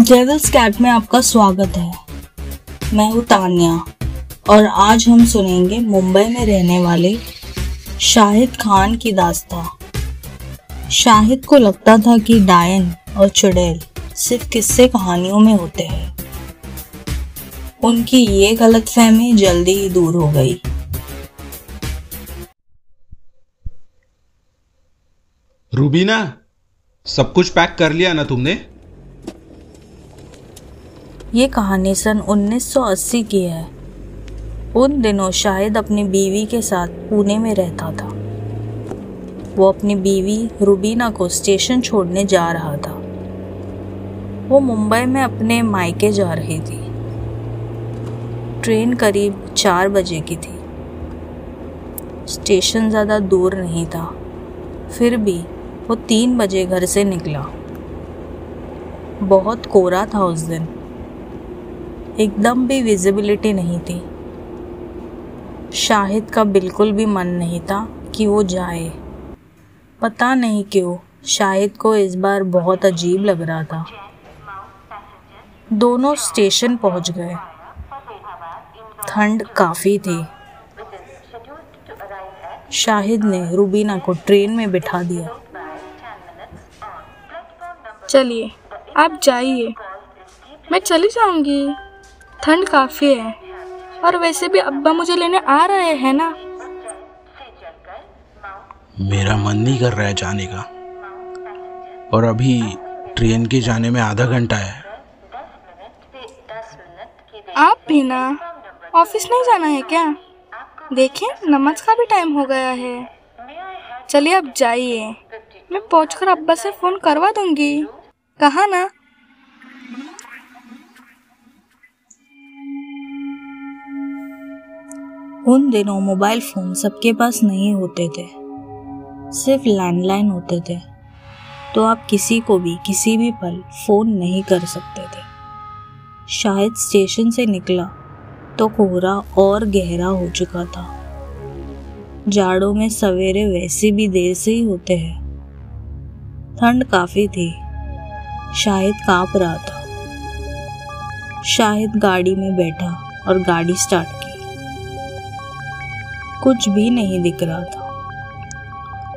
Devils cat में आपका स्वागत है। मैं हूँ तान्या और आज हम सुनेंगे मुंबई में रहने वाले शाहिद खान की दास्ता। शाहिद को लगता था कि डायन और चुड़ैल सिर्फ़ किस्से कहानियों में होते हैं। उनकी ये गलत फहमी जल्दी ही दूर हो गई। रूबीना, सब कुछ पैक कर लिया ना तुमने? ये कहानी सन 1980 की है। उन दिनों शाहिद अपनी बीवी के साथ पुणे में रहता था। वो अपनी बीवी रुबीना को स्टेशन छोड़ने जा रहा था। वो मुंबई में अपने मायके जा रही थी। ट्रेन करीब चार बजे की थी। स्टेशन ज़्यादा दूर नहीं था। फिर भी वो तीन बजे घर से निकला। बहुत कोरा था उस दिन। एकदम भी विजिबिलिटी नहीं थी। शाहिद का बिल्कुल भी मन नहीं था कि वो जाए। पता नहीं क्यों, शाहिद को इस बार बहुत अजीब लग रहा था। दोनों स्टेशन पहुँच गए। ठंड काफ़ी थी। शाहिद ने रुबीना को ट्रेन में बिठा दिया। चलिए, आप जाइए। मैं चली जाऊँगी। ठंड काफ़ी है। और वैसे भी अब्बा मुझे लेने आ रहे हैं ना। मेरा मन नहीं कर रहा है जाने का। और अभी ट्रेन के जाने में आधा घंटा है। आप भी ना? ऑफ़िस नहीं जाना है क्या? देखिए नमाज़ का भी टाइम हो गया है। चलिए अब जाइए। मैं पहुंचकर अब्बा से फ़ोन करवा दूँगी। कहा ना? उन दिनों मोबाइल फ़ोन सबके पास नहीं होते थे। सिर्फ़ लैंडलाइन होते थे। तो आप किसी को भी, किसी भी पल फ़ोन नहीं कर सकते थे। शायद स्टेशन से निकला तो कोहरा और गहरा हो चुका था। जाड़ों में सवेरे वैसे भी देर से ही होते हैं। ठंड काफ़ी थी। शायद काँप रहा था। शायद गाड़ी में बैठा और गाड़ी स्टार्ट की कुछ भी नहीं दिख रहा था।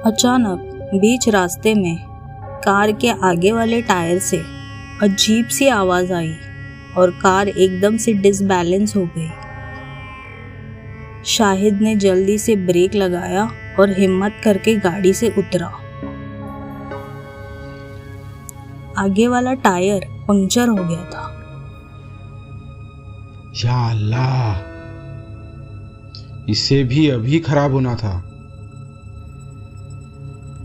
अचानक बीच रास्ते में कार के आगे वाले टायर से अजीब सी आवाज़ आई और कार एकदम से डिसबैलेंस हो गई। शाहिद ने जल्दी से ब्रेक लगाया और हिम्मत करके गाड़ी से उतरा। आगे वाला टायर पंक्चर हो गया था। या अल्लाह! इसे भी अभी खराब होना था।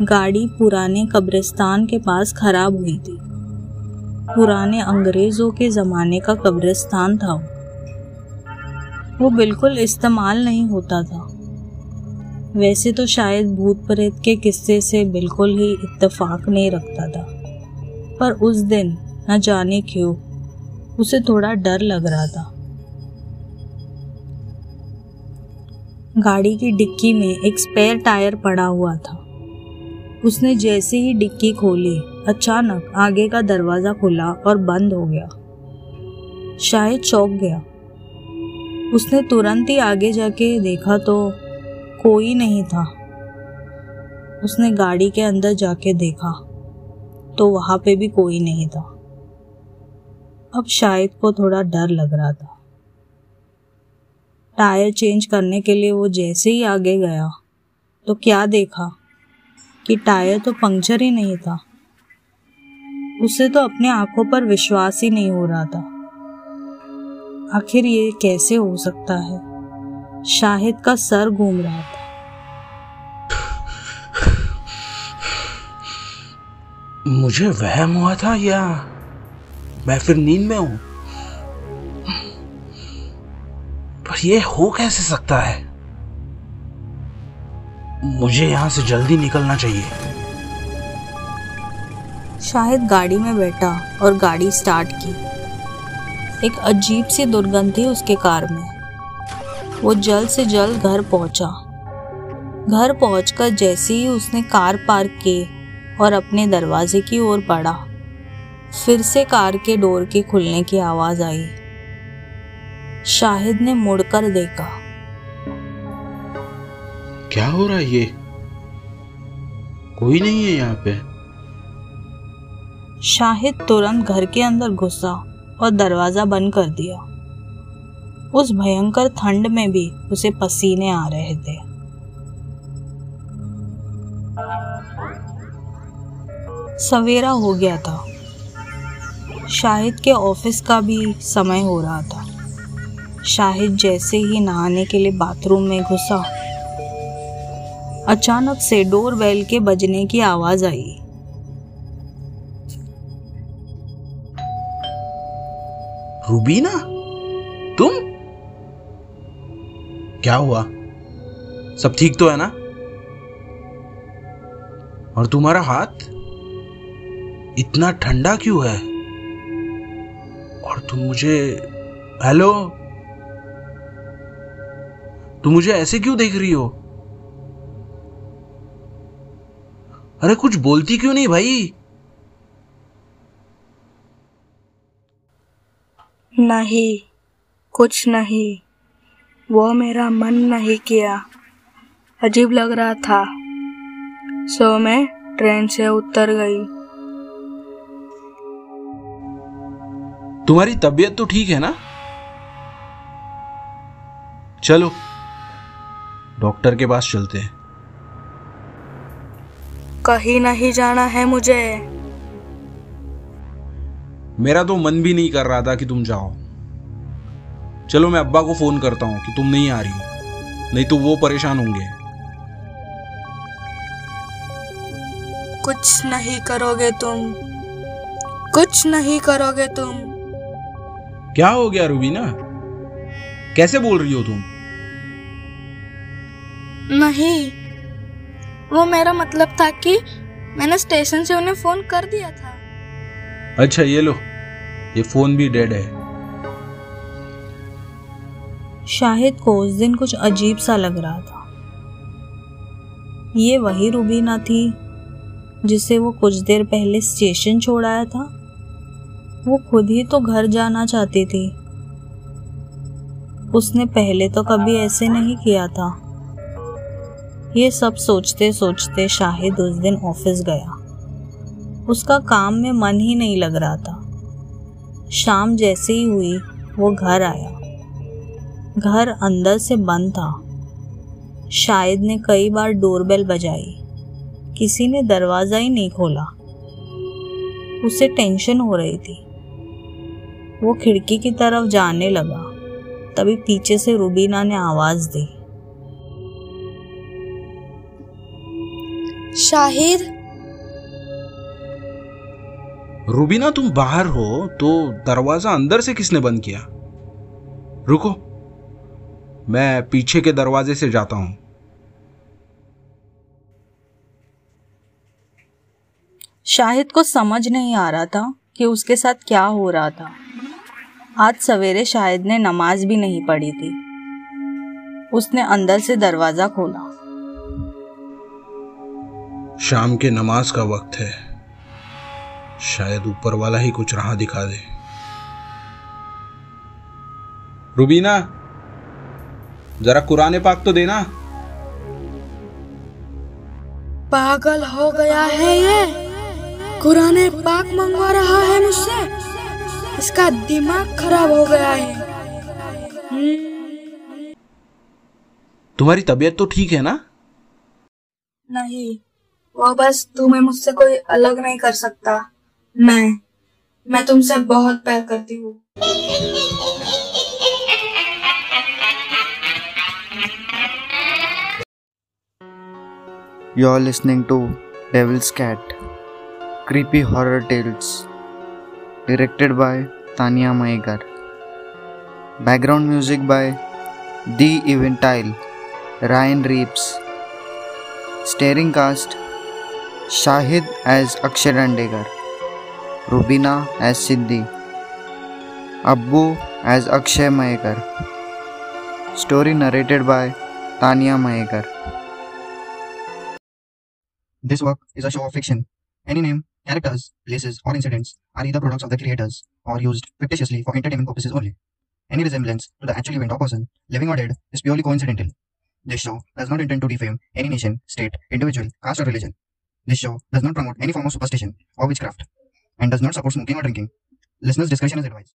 गाड़ी पुराने कब्रिस्तान के पास खराब हुई थी। पुराने अंग्रेज़ों के ज़माने का कब्रिस्तान था। वो बिल्कुल इस्तेमाल नहीं होता था। वैसे तो शायद भूत प्रेत के किस्से से बिल्कुल ही इत्तेफाक नहीं रखता था। पर उस दिन न जाने क्यों, उसे थोड़ा डर लग रहा था। गाड़ी की डिक्की में एक स्पेयर टायर पड़ा हुआ था। उसने जैसे ही डिक्की खोली, अचानक आगे का दरवाज़ा खुला और बंद हो गया। शायद चौक गया। उसने तुरंत ही आगे जाके देखा तो कोई नहीं था। उसने गाड़ी के अंदर जाके देखा तो वहाँ पे भी कोई नहीं था। अब शायद को थोड़ा डर लग रहा था। टायर चेंज करने के लिए वो जैसे ही आगे गया तो क्या देखा कि टायर तो पंक्चर ही नहीं था। उसे तो अपने आँखों पर विश्वास ही नहीं हो रहा था। आखिर ये कैसे हो सकता है? शाहिद का सर घूम रहा था। मुझे वहम हुआ था या मैं फिर नींद में हूँ? पर ये हो कैसे सकता है? मुझे यहाँ से जल्दी निकलना चाहिए। शाहिद गाड़ी में बैठा और गाड़ी स्टार्ट की। एक अजीब सी दुर्गंध थी उसके कार में। वो जल्द से जल्द घर पहुँचा। घर पहुंचकर जैसे ही उसने कार पार्क की और अपने दरवाजे की ओर बढ़ा, फिर से कार के डोर के खुलने की आवाज़ आई। शाहिद ने मुड़कर देखा। क्या हो रहा है ये? कोई नहीं है यहाँ पे। शाहिद तुरंत घर के अंदर घुसा और दरवाज़ा बंद कर दिया। उस भयंकर ठंड में भी उसे पसीने आ रहे थे। सवेरा हो गया था। शाहिद के ऑफ़िस का भी समय हो रहा था। शाहिद जैसे ही नहाने के लिए बाथरूम में घुसा, अचानक से डोर बेल के बजने की आवाज़ आई। रूबीना? तुम? क्या हुआ? सब ठीक तो है ना? और तुम्हारा हाथ? इतना ठंडा क्यों है? और तुम मुझे, हेलो? तुम मुझे ऐसे क्यों देख रही हो? अरे कुछ बोलती क्यों नहीं भाई? नहीं कुछ नहीं। वो मेरा मन नहीं किया। अजीब लग रहा था। सो मैं ट्रेन से उतर गई। तुम्हारी तबीयत तो ठीक है ना? चलो। डॉक्टर के पास चलते हैं। कहीं नहीं जाना है मुझे। मेरा तो मन भी नहीं कर रहा था कि तुम जाओ। चलो मैं अब्बा को फ़ोन करता हूँ कि तुम नहीं आ रही हो। नहीं तो वो परेशान होंगे। कुछ नहीं करोगे तुम। कुछ नहीं करोगे तुम। क्या हो गया रूबीना? कैसे बोल रही हो तुम? नहीं। वो मेरा मतलब था कि मैंने स्टेशन से उन्हें फ़ोन कर दिया था। अच्छा ये लो। ये फ़ोन भी डेड है। शाहिद को उस दिन कुछ अजीब सा लग रहा था। ये वही रूबीना थी जिसे वो कुछ देर पहले स्टेशन छोड़ आया था। वो खुद ही तो घर जाना चाहती थी। उसने पहले तो कभी ऐसे नहीं किया था। ये सब सोचते सोचते शाहिद उस दिन ऑफ़िस गया। उसका काम में मन ही नहीं लग रहा था। शाम जैसे ही हुई, वो घर आया। घर अंदर से बंद था। शायद ने कई बार डोरबेल बजाई। किसी ने दरवाज़ा ही नहीं खोला। उसे टेंशन हो रही थी। वो खिड़की की तरफ़ जाने लगा। तभी पीछे से रुबीना ने आवाज़ दी। शाहिद रूबीना तुम बाहर हो तो दरवाज़ा अंदर से किसने बंद किया? रुको मैं पीछे के दरवाजे से जाता हूँ। शाहिद को समझ नहीं आ रहा था कि उसके साथ क्या हो रहा था। आज सवेरे शाहिद ने नमाज़ भी नहीं पढ़ी थी। उसने अंदर से दरवाज़ा खोला। शाम के नमाज़ का वक्त है। शायद ऊपर वाला ही कुछ राह दिखा दे। रुबीना जरा कुरान पाक तो देना। पागल हो गया है ये। कुरान पाक मंगवा रहा है मुझसे। इसका दिमाग खराब हो गया है। तुम्हारी तबीयत तो ठीक है ना? नहीं। वो बस तुम्हें मुझसे कोई अलग नहीं कर सकता मैं मैं तुमसे बहुत प्यार करती हूँ You are listening to Devil's Cat Creepy Horror Tales directed by Tanya Maigar Background music by The Eventile Ryan Reeves Starring cast Shahid as Akshay Randegar Rubina as Siddhi, Abbu as Akshay Mahekar. Story narrated by Tanya Mahekar. This work is a show of fiction. Any name, characters, places, or incidents are either products of the creators or used fictitiously for entertainment purposes only. Any resemblance to the actual event or person, living or dead, is purely coincidental. This show does not intend to defame any nation, state, individual, caste, or religion. This show does not promote any form of superstition or witchcraft and does not support smoking or drinking. Listeners' discretion is advised.